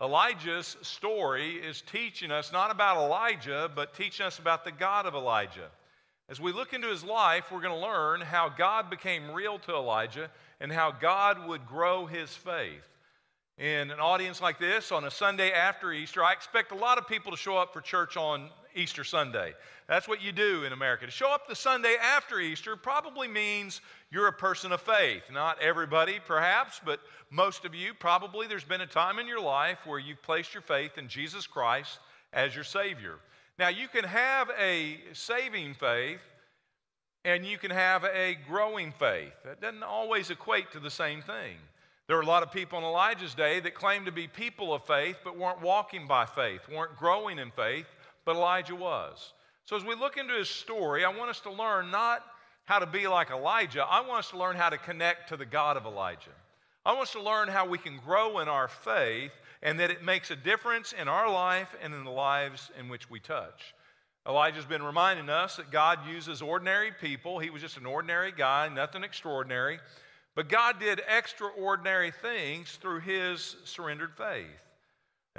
Elijah's story is teaching us not about Elijah, but teaching us about the God of Elijah. As we look into his life, we're going to learn how God became real to Elijah and how God would grow his faith. In an audience like this, on a Sunday after Easter, I expect a lot of people to show up for church on Easter Sunday. That's what you do in America. To show up the Sunday after Easter probably means you're a person of faith. Not everybody, perhaps, but most of you, probably there's been a time in your life where you've placed your faith in Jesus Christ as your Savior. Now, you can have a saving faith and you can have a growing faith. That doesn't always equate to the same thing. There were a lot of people in Elijah's day that claimed to be people of faith but weren't walking by faith, weren't growing in faith, but Elijah was. So as we look into his story, I want us to learn not how to be like Elijah, I want us to learn how to connect to the God of Elijah. I want us to learn how we can grow in our faith and that it makes a difference in our life and in the lives in which we touch. Elijah's been reminding us that God uses ordinary people. He was just an ordinary guy, nothing extraordinary. But God did extraordinary things through his surrendered faith.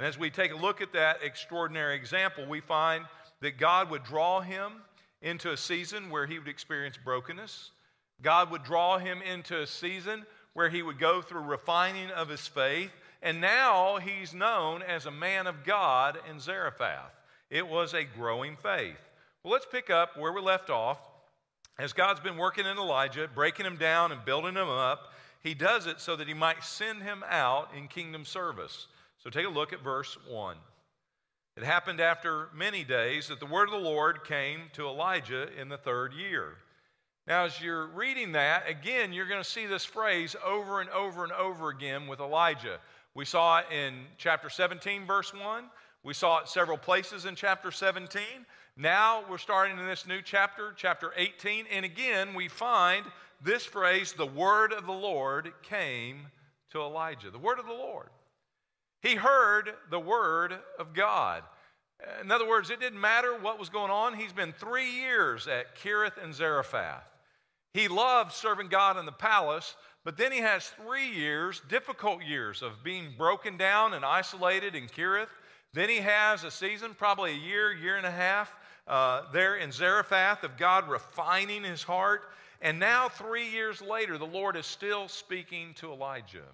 And as we take a look at that extraordinary example, we find that God would draw him into a season where he would experience brokenness. God would draw him into a season where he would go through refining of his faith. And now he's known as a man of God in Zarephath. It was a growing faith. Well, let's pick up where we left off as God's been working in Elijah, breaking him down and building him up, he does it so that he might send him out in kingdom service. So take a look at verse 1. It happened after many days that the word of the Lord came to Elijah in the third year. Now, as you're reading that, again, you're going to see this phrase over and over and over again with Elijah. We saw it in chapter 17, verse 1. We saw it several places in chapter 17. Now we're starting in this new chapter, chapter 18, and again we find this phrase, the word of the Lord came to Elijah. The word of the Lord. He heard the word of God. In other words, it didn't matter what was going on. He's been three years at Kerith and Zarephath. He loved serving God in the palace, but then he has three years, difficult years, of being broken down and isolated in Kerith. Then he has a season, probably a year, year and a half, uh, there in Zarephath of God refining his heart. And now, three years later, the Lord is still speaking to Elijah.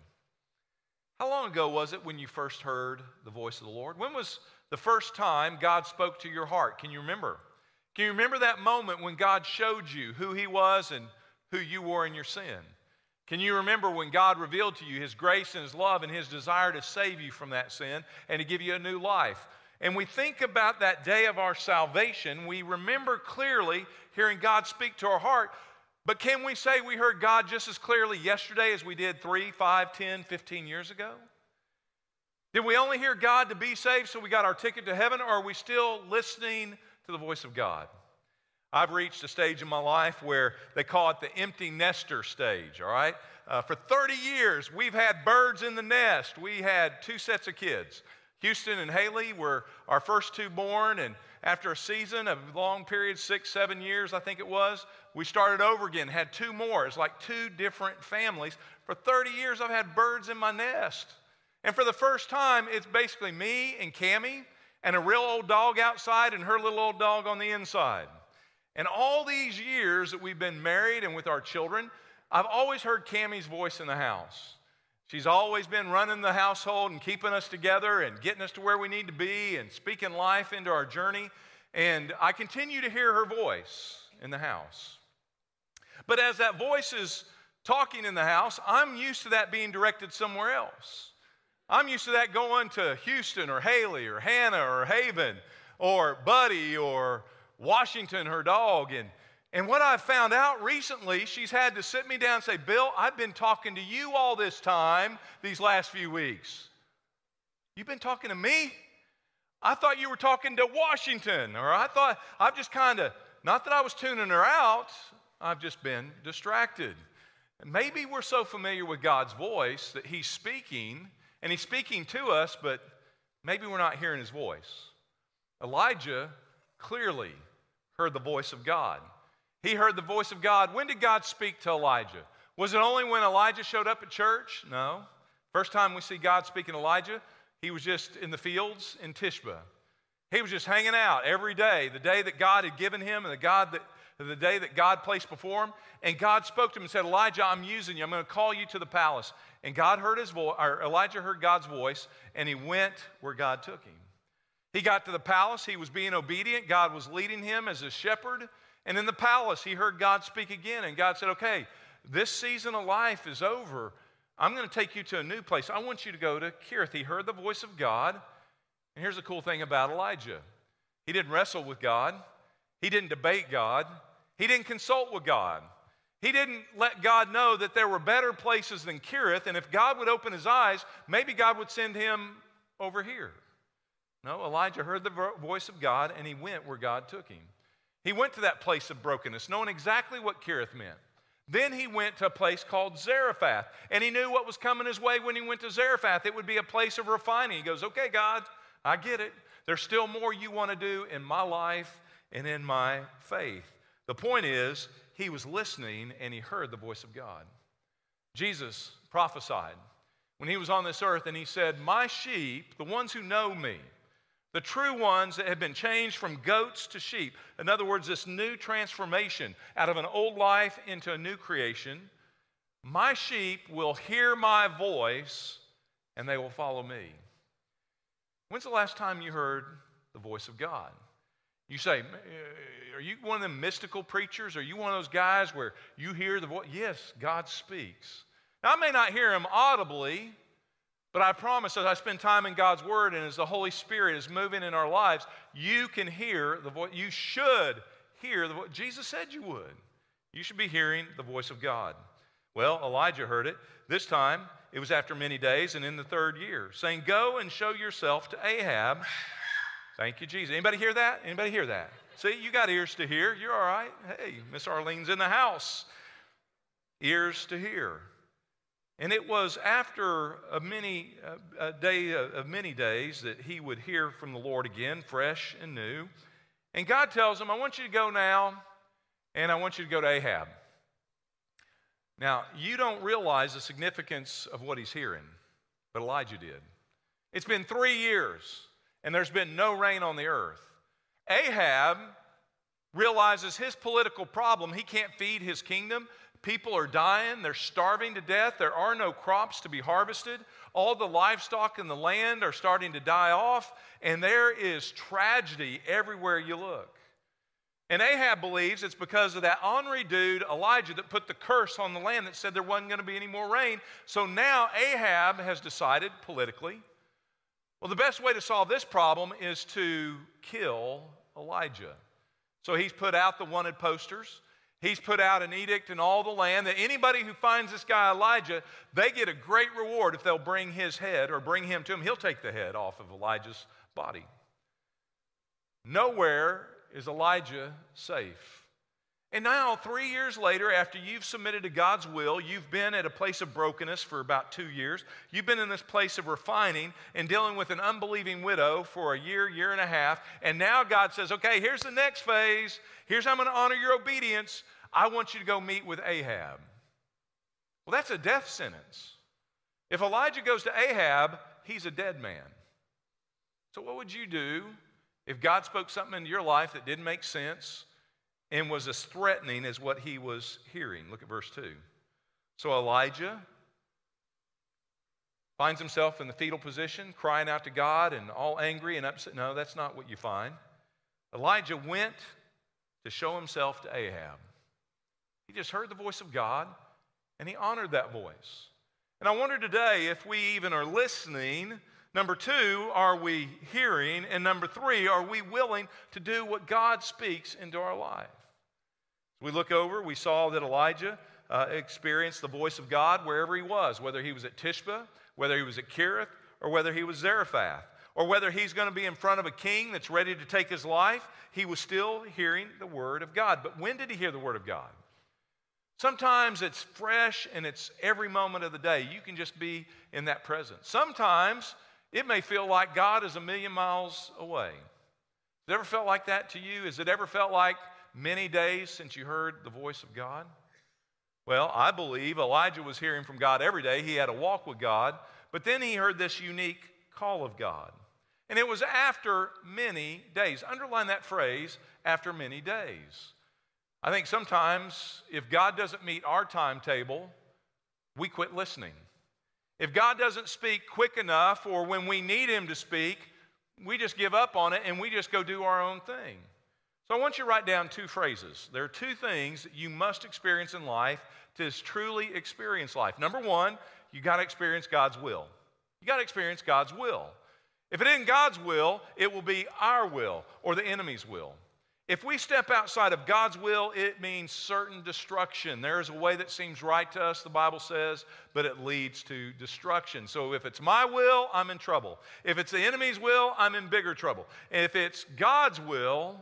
How long ago was it when you first heard the voice of the Lord? When was the first time God spoke to your heart? Can you remember? Can you remember that moment when God showed you who He was and who you were in your sin? Can you remember when God revealed to you His grace and His love and His desire to save you from that sin and to give you a new life? and we think about that day of our salvation, we remember clearly hearing God speak to our heart. But can we say we heard God just as clearly yesterday as we did 3, 5, 10, 15 years ago? Did we only hear God to be saved so we got our ticket to heaven, or are we still listening to the voice of God? I've reached a stage in my life where they call it the empty nester stage, all right? Uh, for 30 years, we've had birds in the nest. We had two sets of kids. Houston and Haley were our first two born, and after a season of long period, six, seven years, I think it was, we started over again, had two more. It's like two different families. For 30 years, I've had birds in my nest. And for the first time, it's basically me and Cami and a real old dog outside and her little old dog on the inside. And all these years that we've been married and with our children, I've always heard Cami's voice in the house. She's always been running the household and keeping us together and getting us to where we need to be and speaking life into our journey. And I continue to hear her voice in the house. But as that voice is talking in the house, I'm used to that being directed somewhere else. I'm used to that going to Houston or Haley or Hannah or Haven or Buddy or Washington, her dog. And and what I've found out recently, she's had to sit me down and say, Bill, I've been talking to you all this time, these last few weeks. You've been talking to me? I thought you were talking to Washington, or I thought I've just kind of, not that I was tuning her out, I've just been distracted. Maybe we're so familiar with God's voice that He's speaking, and He's speaking to us, but maybe we're not hearing His voice. Elijah clearly heard the voice of God. He heard the voice of God. When did God speak to Elijah? Was it only when Elijah showed up at church? No. First time we see God speaking to Elijah, he was just in the fields in Tishba. He was just hanging out every day, the day that God had given him and the God that the day that God placed before him. And God spoke to him and said, Elijah, I'm using you. I'm going to call you to the palace. And God heard his voice, or Elijah heard God's voice, and he went where God took him. He got to the palace. He was being obedient. God was leading him as a shepherd. And in the palace, he heard God speak again. And God said, Okay, this season of life is over. I'm going to take you to a new place. I want you to go to Kerith. He heard the voice of God. And here's the cool thing about Elijah he didn't wrestle with God, he didn't debate God, he didn't consult with God. He didn't let God know that there were better places than Kerith, and if God would open his eyes, maybe God would send him over here. No, Elijah heard the voice of God and he went where God took him. He went to that place of brokenness, knowing exactly what Kerith meant. Then he went to a place called Zarephath, and he knew what was coming his way when he went to Zarephath. It would be a place of refining. He goes, Okay, God, I get it. There's still more you want to do in my life and in my faith. The point is, he was listening and he heard the voice of God. Jesus prophesied when he was on this earth, and he said, My sheep, the ones who know me, the true ones that have been changed from goats to sheep. In other words, this new transformation out of an old life into a new creation. My sheep will hear my voice and they will follow me. When's the last time you heard the voice of God? You say, uh, Are you one of them mystical preachers? Are you one of those guys where you hear the voice? Yes, God speaks. Now, I may not hear him audibly, but I promise as I spend time in God's Word and as the Holy Spirit is moving in our lives, you can hear the voice. You should hear the voice. Jesus said you would. You should be hearing the voice of God. Well, Elijah heard it. This time, it was after many days and in the third year, saying, Go and show yourself to Ahab. Thank you, Jesus. Anybody hear that? Anybody hear that? See, you got ears to hear. You're all right. Hey, Miss Arlene's in the house. Ears to hear. And it was after a, many, a day of many days that he would hear from the Lord again, fresh and new. And God tells him, I want you to go now, and I want you to go to Ahab. Now, you don't realize the significance of what he's hearing, but Elijah did. It's been three years, and there's been no rain on the earth. Ahab realizes his political problem. He can't feed his kingdom. People are dying, they're starving to death, there are no crops to be harvested. All the livestock in the land are starting to die off, and there is tragedy everywhere you look. And Ahab believes it's because of that ornery dude, Elijah, that put the curse on the land that said there wasn't going to be any more rain. So now Ahab has decided politically well, the best way to solve this problem is to kill Elijah. So he's put out the wanted posters. He's put out an edict in all the land that anybody who finds this guy Elijah, they get a great reward if they'll bring his head or bring him to him. He'll take the head off of Elijah's body. Nowhere is Elijah safe. And now, three years later, after you've submitted to God's will, you've been at a place of brokenness for about two years. You've been in this place of refining and dealing with an unbelieving widow for a year, year and a half. And now God says, okay, here's the next phase. Here's how I'm going to honor your obedience. I want you to go meet with Ahab. Well, that's a death sentence. If Elijah goes to Ahab, he's a dead man. So, what would you do if God spoke something into your life that didn't make sense and was as threatening as what he was hearing? Look at verse 2. So, Elijah finds himself in the fetal position, crying out to God and all angry and upset. No, that's not what you find. Elijah went to show himself to Ahab. He just heard the voice of God and he honored that voice. And I wonder today if we even are listening. Number two, are we hearing? And number three, are we willing to do what God speaks into our life? As we look over, we saw that Elijah uh, experienced the voice of God wherever he was, whether he was at Tishba, whether he was at Kerith, or whether he was Zarephath or whether he's going to be in front of a king that's ready to take his life, he was still hearing the word of God. But when did he hear the word of God? Sometimes it's fresh and it's every moment of the day. You can just be in that presence. Sometimes it may feel like God is a million miles away. Has it ever felt like that to you? Has it ever felt like many days since you heard the voice of God? Well, I believe Elijah was hearing from God every day. He had a walk with God, but then he heard this unique call of God. And it was after many days. Underline that phrase, after many days. I think sometimes if God doesn't meet our timetable, we quit listening. If God doesn't speak quick enough or when we need Him to speak, we just give up on it and we just go do our own thing. So I want you to write down two phrases. There are two things that you must experience in life to truly experience life. Number one, you got to experience God's will. You got to experience God's will. If it isn't God's will, it will be our will or the enemy's will. If we step outside of God's will, it means certain destruction. There is a way that seems right to us, the Bible says, but it leads to destruction. So if it's my will, I'm in trouble. If it's the enemy's will, I'm in bigger trouble. If it's God's will,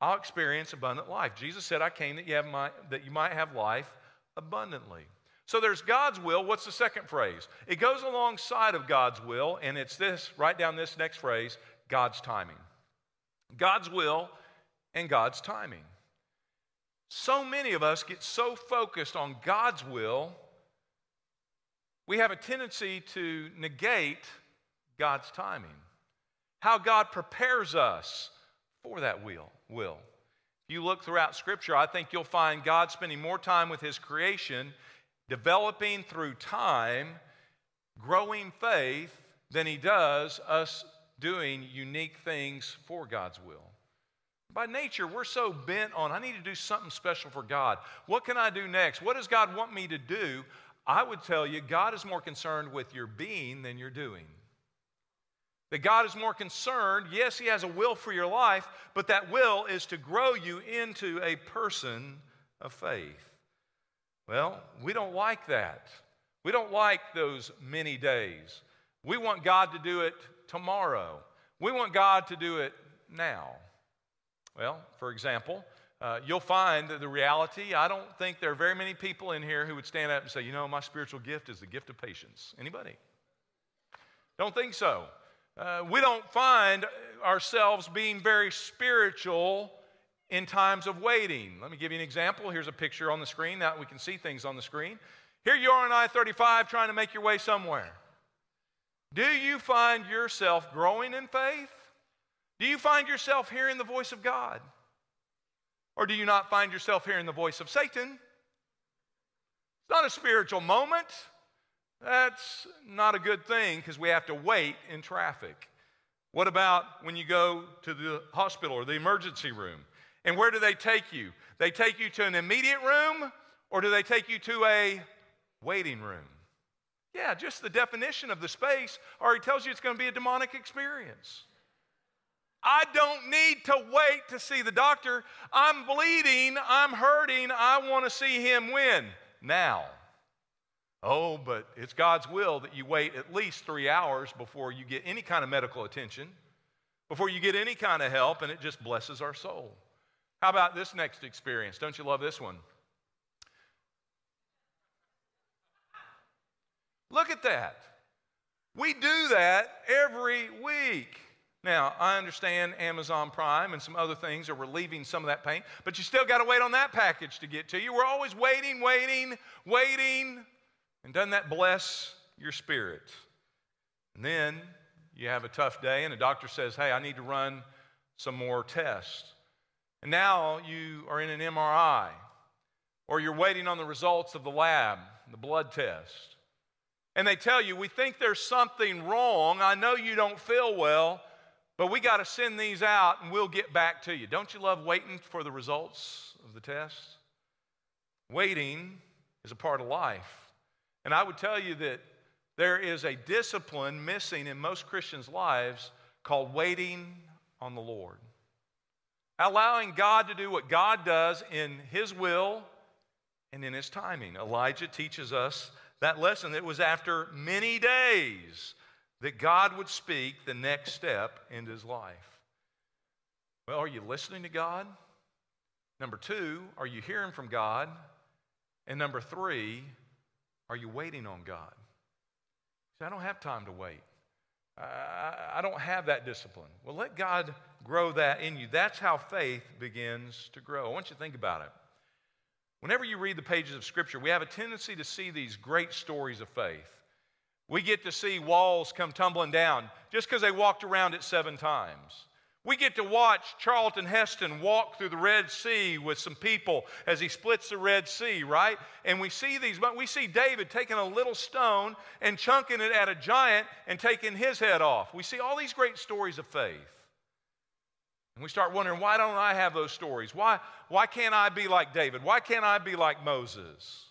I'll experience abundant life. Jesus said, I came that you, have my, that you might have life abundantly. So there's God's will. What's the second phrase? It goes alongside of God's will, and it's this write down this next phrase God's timing. God's will and God's timing. So many of us get so focused on God's will, we have a tendency to negate God's timing. How God prepares us for that will. will. If you look throughout Scripture, I think you'll find God spending more time with His creation, developing through time, growing faith, than He does us doing unique things for God's will. By nature, we're so bent on, I need to do something special for God. What can I do next? What does God want me to do? I would tell you, God is more concerned with your being than your doing. That God is more concerned, yes, He has a will for your life, but that will is to grow you into a person of faith. Well, we don't like that. We don't like those many days. We want God to do it tomorrow. We want God to do it now. Well, for example, uh, you'll find that the reality, I don't think there are very many people in here who would stand up and say, you know, my spiritual gift is the gift of patience. Anybody? Don't think so. Uh, we don't find ourselves being very spiritual in times of waiting. Let me give you an example. Here's a picture on the screen. Now we can see things on the screen. Here you are on I 35 trying to make your way somewhere. Do you find yourself growing in faith? Do you find yourself hearing the voice of God? Or do you not find yourself hearing the voice of Satan? It's not a spiritual moment. That's not a good thing because we have to wait in traffic. What about when you go to the hospital or the emergency room? And where do they take you? They take you to an immediate room or do they take you to a waiting room? Yeah, just the definition of the space already tells you it's going to be a demonic experience. I don't need to wait to see the doctor. I'm bleeding, I'm hurting, I want to see him win now. Oh, but it's God's will that you wait at least three hours before you get any kind of medical attention, before you get any kind of help, and it just blesses our soul. How about this next experience? Don't you love this one? Look at that. We do that every week. Now, I understand Amazon Prime and some other things are relieving some of that pain, but you still got to wait on that package to get to you. We're always waiting, waiting, waiting. And doesn't that bless your spirit? And then you have a tough day, and a doctor says, Hey, I need to run some more tests. And now you are in an MRI, or you're waiting on the results of the lab, the blood test. And they tell you, We think there's something wrong. I know you don't feel well. But we got to send these out and we'll get back to you. Don't you love waiting for the results of the test? Waiting is a part of life. And I would tell you that there is a discipline missing in most Christians' lives called waiting on the Lord. Allowing God to do what God does in His will and in His timing. Elijah teaches us that lesson. It was after many days that God would speak the next step into his life. Well, are you listening to God? Number two, are you hearing from God? And number three, are you waiting on God? See, I don't have time to wait. I, I, don't have that discipline. Well, let God grow that in you. That's how faith begins to grow. I want you to think about it. Whenever you read the pages of Scripture, we have a tendency to see these great stories of faith We get to see walls come tumbling down just because they walked around it seven times. We get to watch Charlton Heston walk through the Red Sea with some people as he splits the Red Sea, right? And we see these, but we see David taking a little stone and chunking it at a giant and taking his head off. We see all these great stories of faith. And we start wondering, why don't I have those stories? Why, why can't I be like David? Why can't I be like Moses?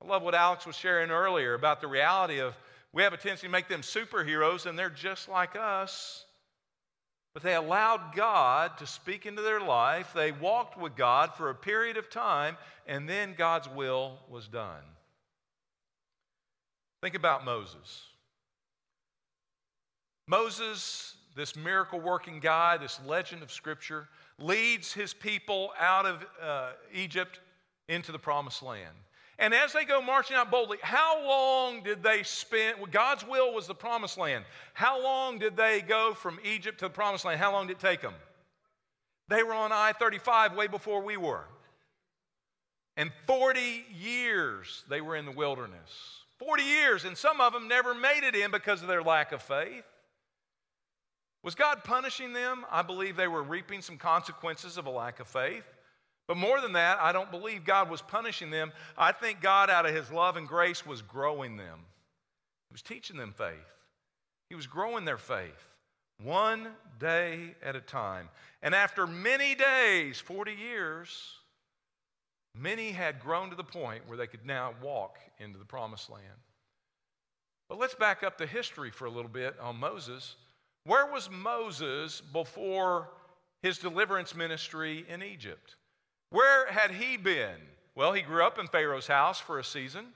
I love what Alex was sharing earlier about the reality of we have a tendency to make them superheroes and they're just like us. But they allowed God to speak into their life. They walked with God for a period of time, and then God's will was done. Think about Moses. Moses, this miracle working guy, this legend of Scripture, leads his people out of uh, Egypt into the promised land. And as they go marching out boldly, how long did they spend? God's will was the promised land. How long did they go from Egypt to the promised land? How long did it take them? They were on I 35 way before we were. And 40 years they were in the wilderness. 40 years, and some of them never made it in because of their lack of faith. Was God punishing them? I believe they were reaping some consequences of a lack of faith. But more than that, I don't believe God was punishing them. I think God, out of His love and grace, was growing them. He was teaching them faith, He was growing their faith one day at a time. And after many days, 40 years, many had grown to the point where they could now walk into the promised land. But let's back up the history for a little bit on Moses. Where was Moses before his deliverance ministry in Egypt? Where had he been? Well, he grew up in Pharaoh's house for a season.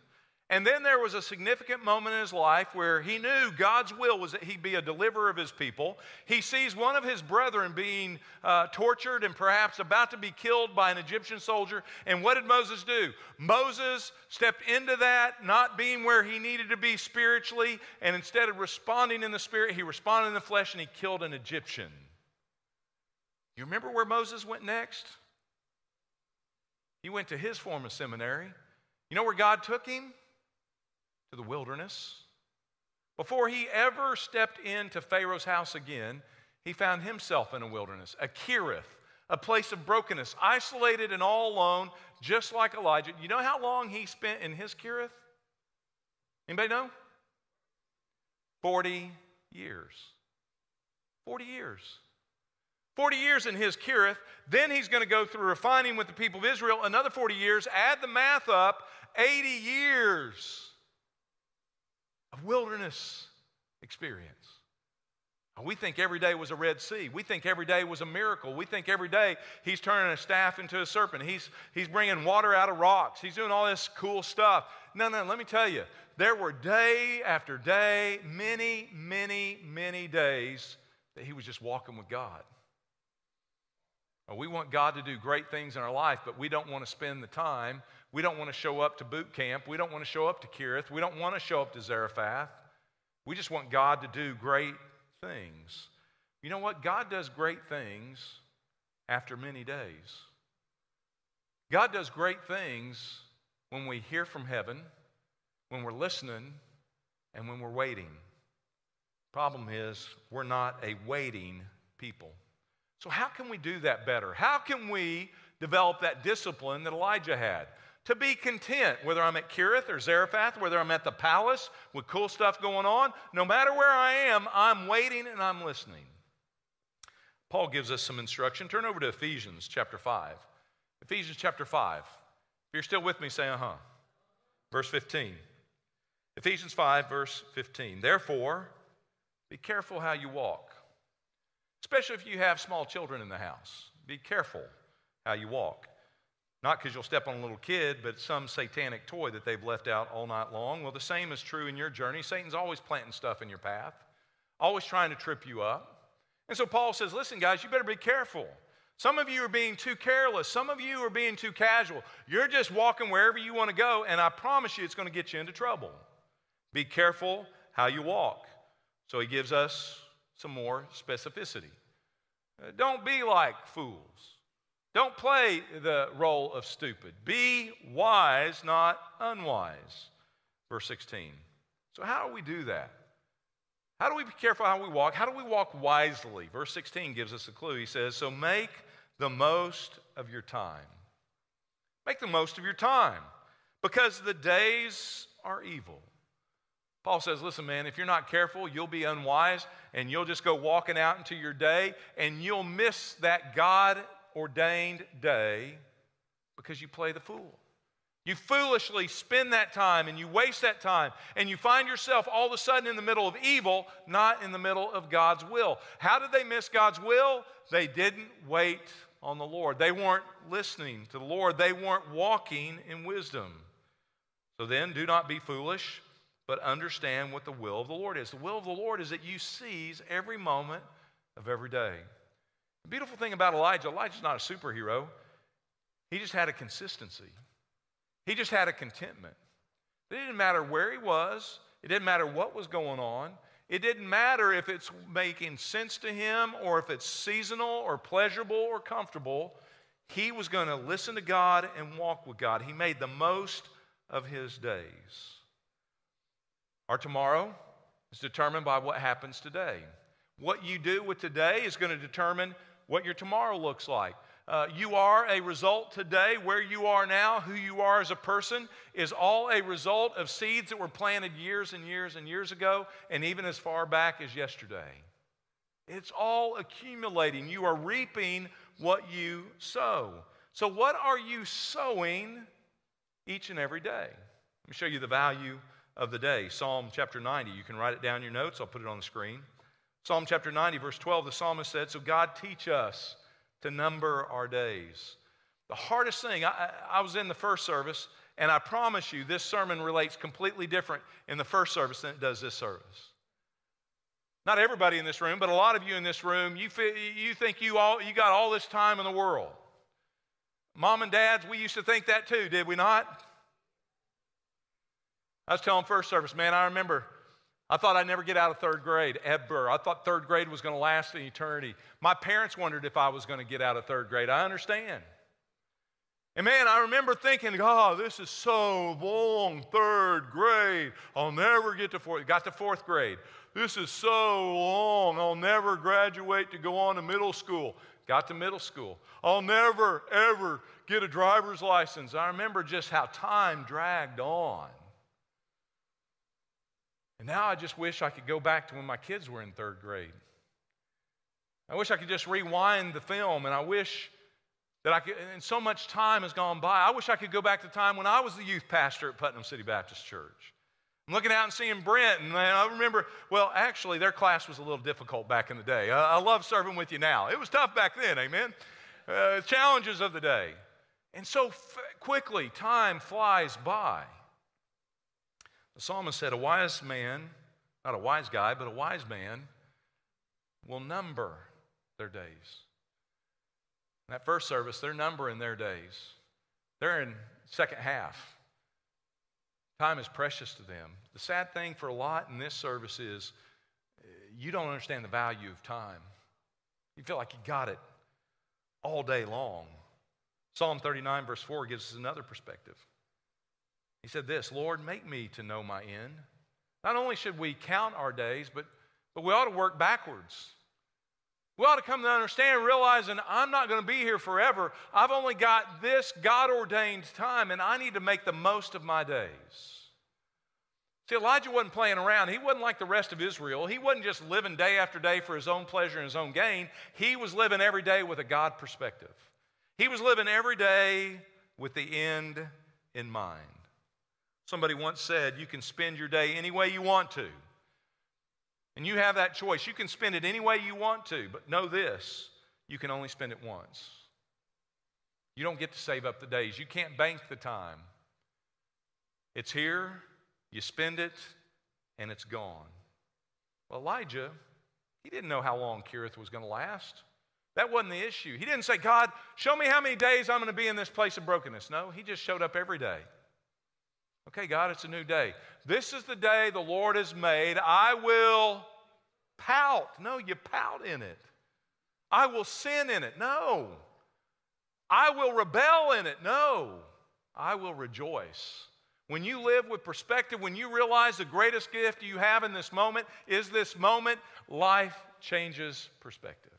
And then there was a significant moment in his life where he knew God's will was that he'd be a deliverer of his people. He sees one of his brethren being uh, tortured and perhaps about to be killed by an Egyptian soldier. And what did Moses do? Moses stepped into that, not being where he needed to be spiritually, and instead of responding in the spirit, he responded in the flesh and he killed an Egyptian. You remember where Moses went next? He went to his form of seminary. You know where God took him? To the wilderness. Before he ever stepped into Pharaoh's house again, he found himself in a wilderness, a Kerith, a place of brokenness, isolated and all alone, just like Elijah. You know how long he spent in his Kerith? Anybody know? 40 years. 40 years. 40 years in his Kerith. Then he's going to go through refining with the people of Israel another 40 years. Add the math up 80 years of wilderness experience. We think every day was a Red Sea. We think every day was a miracle. We think every day he's turning a staff into a serpent. He's, he's bringing water out of rocks. He's doing all this cool stuff. No, no, let me tell you, there were day after day, many, many, many days that he was just walking with God. Uh, we want God to do great things in our life, but we don't want to spend the time. We don't want to show up to boot camp. We don't want to show up to Kerith. We don't want to show up to Zarephath. We just want God to do great things. You know what? God does great things after many days. God does great things when we hear from heaven, when we're listening, and when we're waiting. Problem is, we're not a waiting people. So, how can we do that better? How can we develop that discipline that Elijah had? To be content, whether I'm at Kerith or Zarephath, whether I'm at the palace with cool stuff going on, no matter where I am, I'm waiting and I'm listening. Paul gives us some instruction. Turn over to Ephesians chapter 5. Ephesians chapter 5. If you're still with me, say uh huh. Verse 15. Ephesians 5, verse 15. Therefore, be careful how you walk especially if you have small children in the house. Be careful how you walk. Not because you'll step on a little kid, but some satanic toy that they've left out all night long. Well, the same is true in your journey. Satan's always planting stuff in your path, always trying to trip you up. And so Paul says, listen, guys, you better be careful. Some of you are being too careless. Some of you are being too casual. You're just walking wherever you want to go, and I promise you it's going to get you into trouble. Be careful how you walk. So he gives us some more specificity. Uh, don't be like fools. Don't play the role of stupid. Be wise, not unwise. Verse 16. So, how do we do that? How do we be careful how we walk? How do we walk wisely? Verse 16 gives us a clue. He says, So make the most of your time. Make the most of your time because the days are evil. Paul says, Listen, man, if you're not careful, you'll be unwise and you'll just go walking out into your day and you'll miss that God ordained day because you play the fool. You foolishly spend that time and you waste that time, and you find yourself all of a sudden in the middle of evil, not in the middle of God's will. How did they miss God's will? They didn't wait on the Lord. They weren't listening to the Lord, they weren't walking in wisdom. So then, do not be foolish, but understand what the will of the Lord is. The will of the Lord is that you seize every moment of every day. The beautiful thing about Elijah, Elijah's not a superhero, he just had a consistency. He just had a contentment. It didn't matter where he was, it didn't matter what was going on. It didn't matter if it's making sense to him or if it's seasonal or pleasurable or comfortable. He was going to listen to God and walk with God. He made the most of his days. Our tomorrow is determined by what happens today. What you do with today is going to determine what your tomorrow looks like. Uh, you are a result today, where you are now, who you are as a person, is all a result of seeds that were planted years and years and years ago, and even as far back as yesterday. It's all accumulating. You are reaping what you sow. So, what are you sowing each and every day? Let me show you the value of the day. Psalm chapter 90. You can write it down in your notes, I'll put it on the screen. Psalm chapter 90, verse 12, the psalmist said, So God teach us to number our days. The hardest thing, I, I, was in the first service, and I promise you, this sermon relates completely different in the first service than it does this service. Not everybody in this room, but a lot of you in this room, you, you think you, all, you got all this time in the world. Mom and dads, we used to think that too, did we not? I was telling first service, man, I remember I thought I'd never get out of third grade, ever. I thought third grade was going to last an eternity. My parents wondered if I was going to get out of third grade. I understand. And man, I remember thinking, God, oh, this is so long, third grade. I'll never get to fourth. Got to fourth grade. This is so long. I'll never graduate to go on to middle school. Got to middle school. I'll never, ever get a driver's license. I remember just how time dragged on. And now I just wish I could go back to when my kids were in third grade. I wish I could just rewind the film, and I wish that I could, and so much time has gone by. I wish I could go back to time when I was the youth pastor at Putnam City Baptist Church. I'm looking out and seeing Brent, and I remember, well, actually, their class was a little difficult back in the day. I, I love serving with you now. It was tough back then, amen? Uh, challenges of the day. And so f- quickly, time flies by. The psalmist said, A wise man, not a wise guy, but a wise man, will number their days. In that first service, they're numbering their days. They're in second half. Time is precious to them. The sad thing for a lot in this service is eh, you don't understand the value of time. You feel like you got it all day long. Psalm 39, verse 4, gives us another perspective. He said this Lord, make me to know my end. Not only should we count our days, but, but we ought to work backwards. We ought to come to understand, realizing I'm not going to be here forever. I've only got this God ordained time, and I need to make the most of my days. See, Elijah wasn't playing around. He wasn't like the rest of Israel. He wasn't just living day after day for his own pleasure and his own gain. He was living every day with a God perspective. He was living every day with the end in mind. Somebody once said, You can spend your day any way you want to. And you have that choice. You can spend it any way you want to, but know this you can only spend it once. You don't get to save up the days, you can't bank the time. It's here, you spend it, and it's gone. Well, Elijah, he didn't know how long Cherith was going to last. That wasn't the issue. He didn't say, God, show me how many days I'm going to be in this place of brokenness. No, he just showed up every day. Okay, God, it's a new day. This is the day the Lord has made. I will pout. No, you pout in it. I will sin in it. No. I will rebel in it. No. I will rejoice. When you live with perspective, when you realize the greatest gift you have in this moment is this moment, life changes perspective.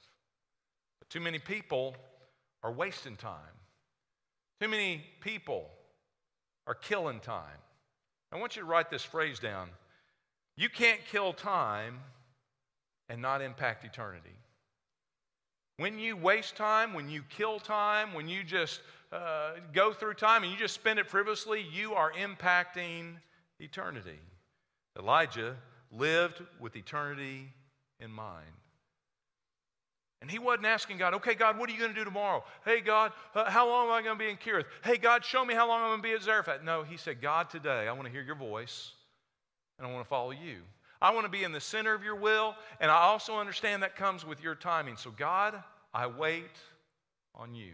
But too many people are wasting time. Too many people are killing time. I want you to write this phrase down. You can't kill time and not impact eternity. When you waste time, when you kill time, when you just uh, go through time and you just spend it frivolously, you are impacting eternity. Elijah lived with eternity in mind. And he wasn't asking God, okay, God, what are you going to do tomorrow? Hey, God, uh, how long am I going to be in Kerith? Hey, God, show me how long I'm going to be at Zarephath. No, he said, God, today I want to hear your voice and I want to follow you. I want to be in the center of your will, and I also understand that comes with your timing. So, God, I wait on you.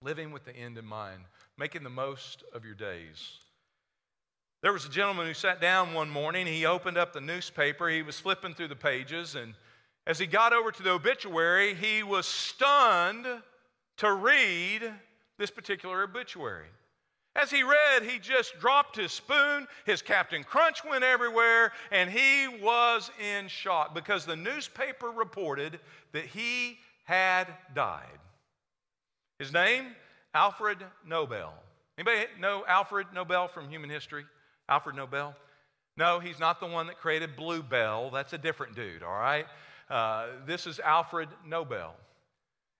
Living with the end in mind, making the most of your days. There was a gentleman who sat down one morning. He opened up the newspaper. He was flipping through the pages, and as he got over to the obituary, he was stunned to read this particular obituary. As he read, he just dropped his spoon, his Cap'n Crunch went everywhere, and he was in shock because the newspaper reported that he had died. His name, Alfred Nobel. Anybody know Alfred Nobel from human history? Alfred Nobel? No, he's not the one that created Bluebell. That's a different dude, all right? Uh, this is Alfred Nobel.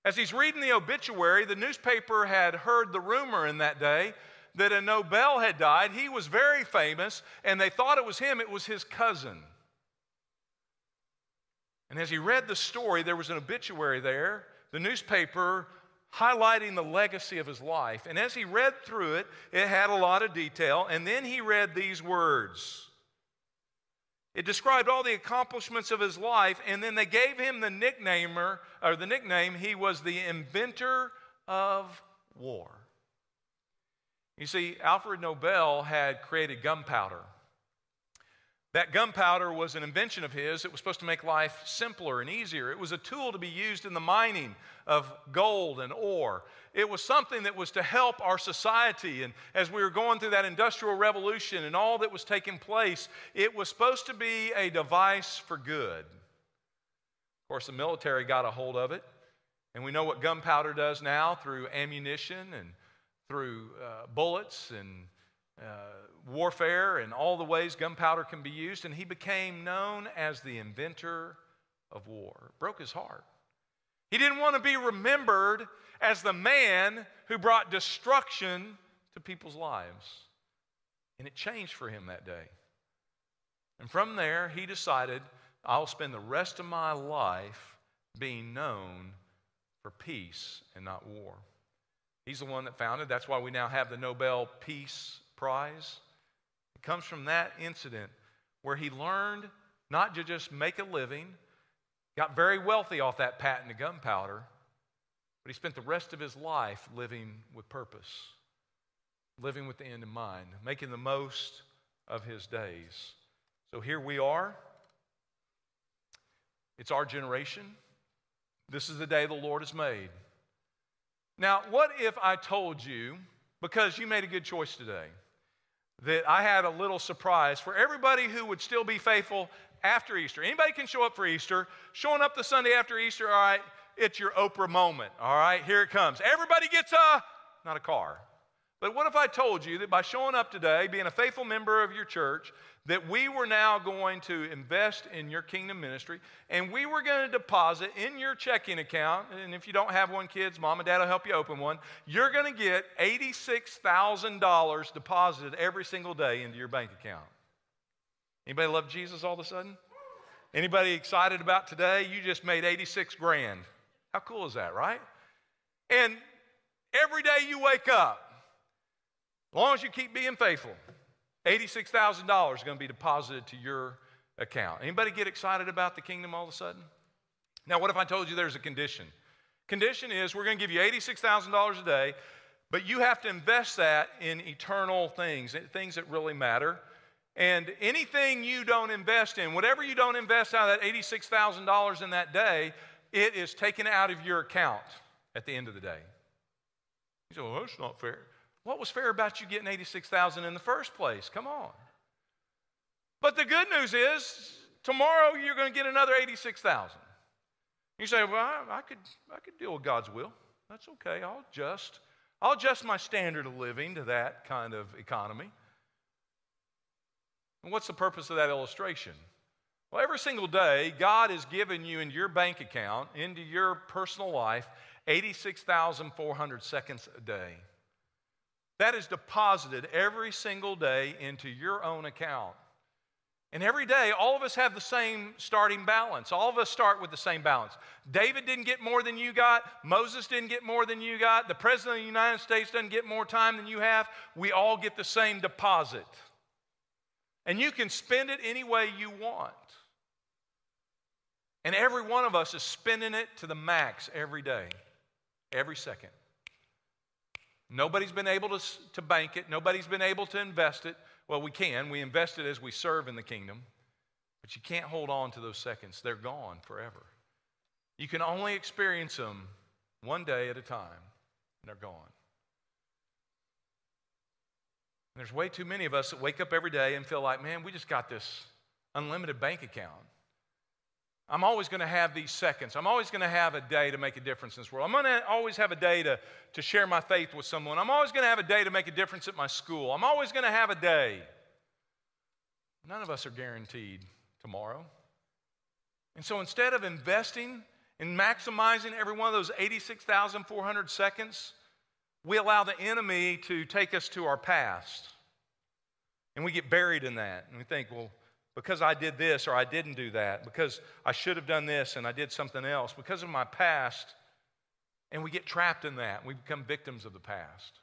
As he's reading the obituary, the newspaper had heard the rumor in that day that a Nobel had died. He was very famous, and they thought it was him, it was his cousin. And as he read the story, there was an obituary there, the newspaper highlighting the legacy of his life. And as he read through it, it had a lot of detail. And then he read these words. It described all the accomplishments of his life, and then they gave him the nicknamer or the nickname he was the inventor of war. You see, Alfred Nobel had created gunpowder. That gunpowder was an invention of his. It was supposed to make life simpler and easier. It was a tool to be used in the mining of gold and ore. It was something that was to help our society. And as we were going through that industrial revolution and all that was taking place, it was supposed to be a device for good. Of course, the military got a hold of it. And we know what gunpowder does now through ammunition and through uh, bullets and Uh, warfare and all the ways gunpowder can be used. And he became known as the inventor of war. It broke his heart. He didn't want to be remembered as the man who brought destruction to people's lives. And it changed for him that day. And from there, he decided, I'll spend the rest of my life being known for peace and not war. He's the one that founded. That's why we now have the Nobel Peace Prize. It comes from that incident where he learned not to just make a living, got very wealthy off that patent of gunpowder, but he spent the rest of his life living with purpose, living with the end in mind, making the most of his days. So here we are. It's our generation. This is the day the Lord has made. Now, what if I told you, because you made a good choice today, that I had a little surprise for everybody who would still be faithful after Easter? Anybody can show up for Easter. Showing up the Sunday after Easter, all right, it's your Oprah moment, all right? Here it comes. Everybody gets a, not a car. But what if I told you that by showing up today, being a faithful member of your church, that we were now going to invest in your kingdom ministry and we were going to deposit in your checking account. And if you don't have one, kids, mom and dad will help you open one. You're going to get $86,000 deposited every single day into your bank account. Anybody love Jesus all of a sudden? Anybody excited about today? You just made 86 grand. How cool is that, right? And every day you wake up, as long as you keep being faithful, $86,000 is going to be deposited to your account. Anybody get excited about the kingdom all of a sudden? Now, what if I told you there's a condition? Condition is we're going to give you $86,000 a day, but you have to invest that in eternal things, things that really matter. And anything you don't invest in, whatever you don't invest out of that $86,000 in that day, it is taken out of your account at the end of the day. You say, well, that's not fair. What was fair about you getting 86,000 in the first place? Come on. But the good news is, tomorrow you're going to get another 86,000. You say, well, I, I, could, I could deal with God's will. That's okay. I'll adjust. I'll adjust my standard of living to that kind of economy. And what's the purpose of that illustration? Well, every single day, God has given you into your bank account, into your personal life, 86,400 seconds a day. That is deposited every single day into your own account. And every day, all of us have the same starting balance. All of us start with the same balance. David didn't get more than you got. Moses didn't get more than you got. The President of the United States doesn't get more time than you have. We all get the same deposit. And you can spend it any way you want. And every one of us is spending it to the max every day, every second. Nobody's been able to, to bank it, nobody's been able to invest it. Well, we can. We invest it as we serve in the kingdom. But you can't hold on to those seconds, they're gone forever. You can only experience them one day at a time, and they're gone. And there's way too many of us that wake up every day and feel like, man, we just got this unlimited bank account. I'm always going to have these seconds. I'm always going to have a day to make a difference in this world. I'm going to always have a day to, to share my faith with someone. I'm always going to have a day to make a difference at my school. I'm always going to have a day. None of us are guaranteed tomorrow. And so instead of investing in maximizing every one of those 86,400 seconds, we allow the enemy to take us to our past. And we get buried in that. And we think, well, because I did this or I didn't do that, because I should have done this and I did something else, because of my past. And we get trapped in that. We become victims of the past.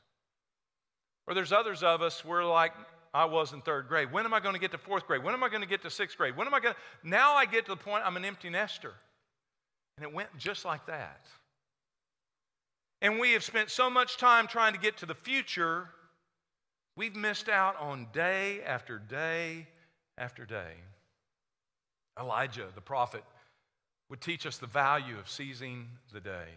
Or there's others of us, we're like, I was in third grade. When am I going to get to fourth grade? When am I going to get to sixth grade? When am I going to? Now I get to the point I'm an empty nester. And it went just like that. And we have spent so much time trying to get to the future, we've missed out on day after day after day. Elijah, the prophet, would teach us the value of seizing the day.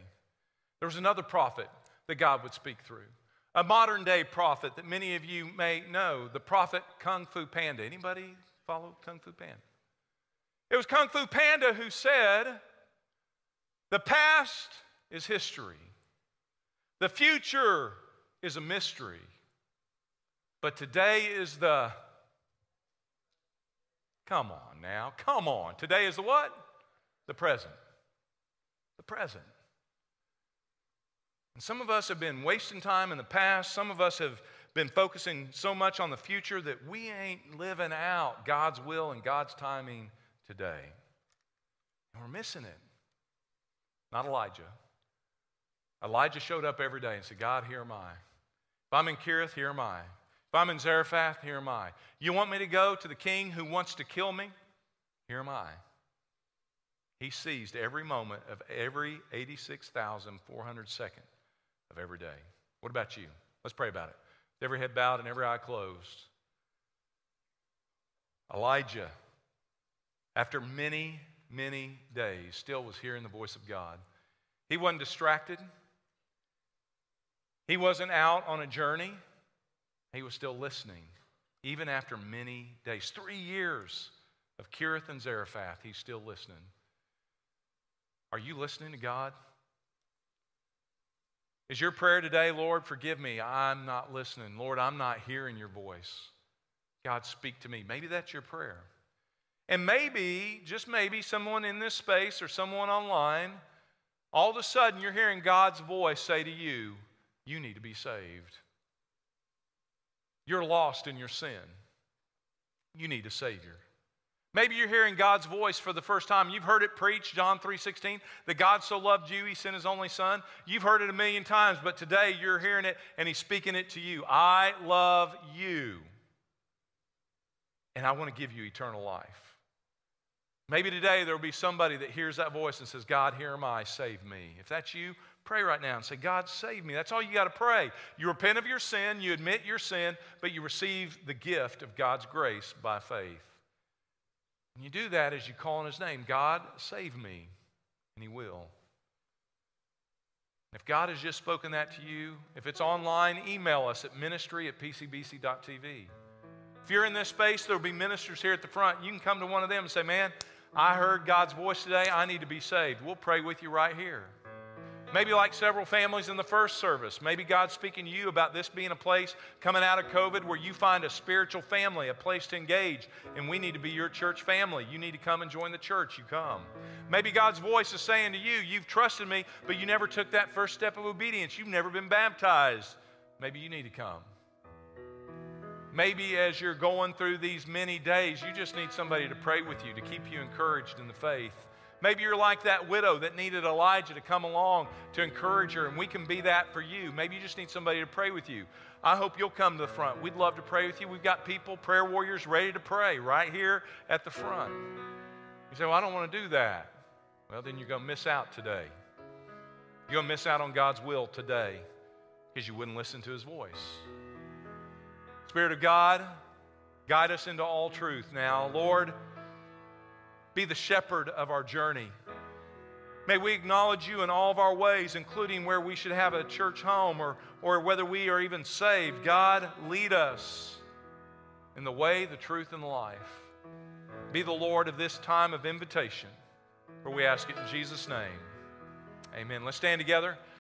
There was another prophet that God would speak through. A modern day prophet that many of you may know, the prophet Kung Fu Panda. Anybody follow Kung Fu Panda? It was Kung Fu Panda who said, The past is history, the future is a mystery, but today is the Come on now. Come on. Today is the what? The present. The present. And some of us have been wasting time in the past. Some of us have been focusing so much on the future that we ain't living out God's will and God's timing today. And we're missing it. Not Elijah. Elijah showed up every day and said, God, here am I. If I'm in Kerith, here am I. If I'm in Zarephath, here am I. You want me to go to the king who wants to kill me? Here am I. He seized every moment of every 86,400 second of every day. What about you? Let's pray about it. Every head bowed and every eye closed. Elijah, after many, many days, still was hearing the voice of God. He wasn't distracted. He wasn't out on a journey. He was still listening, even after many days. Three years of Kerith and Zarephath, he's still listening. Are you listening to God? Is your prayer today, Lord, forgive me, I'm not listening. Lord, I'm not hearing your voice. God, speak to me. Maybe that's your prayer. And maybe, just maybe, someone in this space or someone online, all of a sudden you're hearing God's voice say to you, You need to be saved. You're lost in your sin. You need a Savior. Maybe you're hearing God's voice for the first time. You've heard it preached, John 3:16, that God so loved you, he sent his only son. You've heard it a million times, but today you're hearing it and he's speaking it to you. I love you. And I want to give you eternal life. Maybe today there will be somebody that hears that voice and says, God, here am I, save me. If that's you, Pray right now and say, God, save me. That's all you got to pray. You repent of your sin, you admit your sin, but you receive the gift of God's grace by faith. And you do that as you call on His name God, save me. And He will. If God has just spoken that to you, if it's online, email us at ministry at pcbc.tv. If you're in this space, there'll be ministers here at the front. You can come to one of them and say, Man, I heard God's voice today. I need to be saved. We'll pray with you right here. Maybe like several families in the first service. Maybe God's speaking to you about this being a place coming out of COVID where you find a spiritual family, a place to engage, and we need to be your church family. You need to come and join the church. You come. Maybe God's voice is saying to you, You've trusted me, but you never took that first step of obedience. You've never been baptized. Maybe you need to come. Maybe as you're going through these many days, you just need somebody to pray with you, to keep you encouraged in the faith. Maybe you're like that widow that needed Elijah to come along to encourage her, and we can be that for you. Maybe you just need somebody to pray with you. I hope you'll come to the front. We'd love to pray with you. We've got people, prayer warriors, ready to pray right here at the front. You say, Well, I don't want to do that. Well, then you're going to miss out today. You're going to miss out on God's will today because you wouldn't listen to his voice. Spirit of God, guide us into all truth now. Lord, be the shepherd of our journey. May we acknowledge you in all of our ways, including where we should have a church home or, or whether we are even saved. God, lead us in the way, the truth, and the life. Be the Lord of this time of invitation, for we ask it in Jesus' name. Amen. Let's stand together.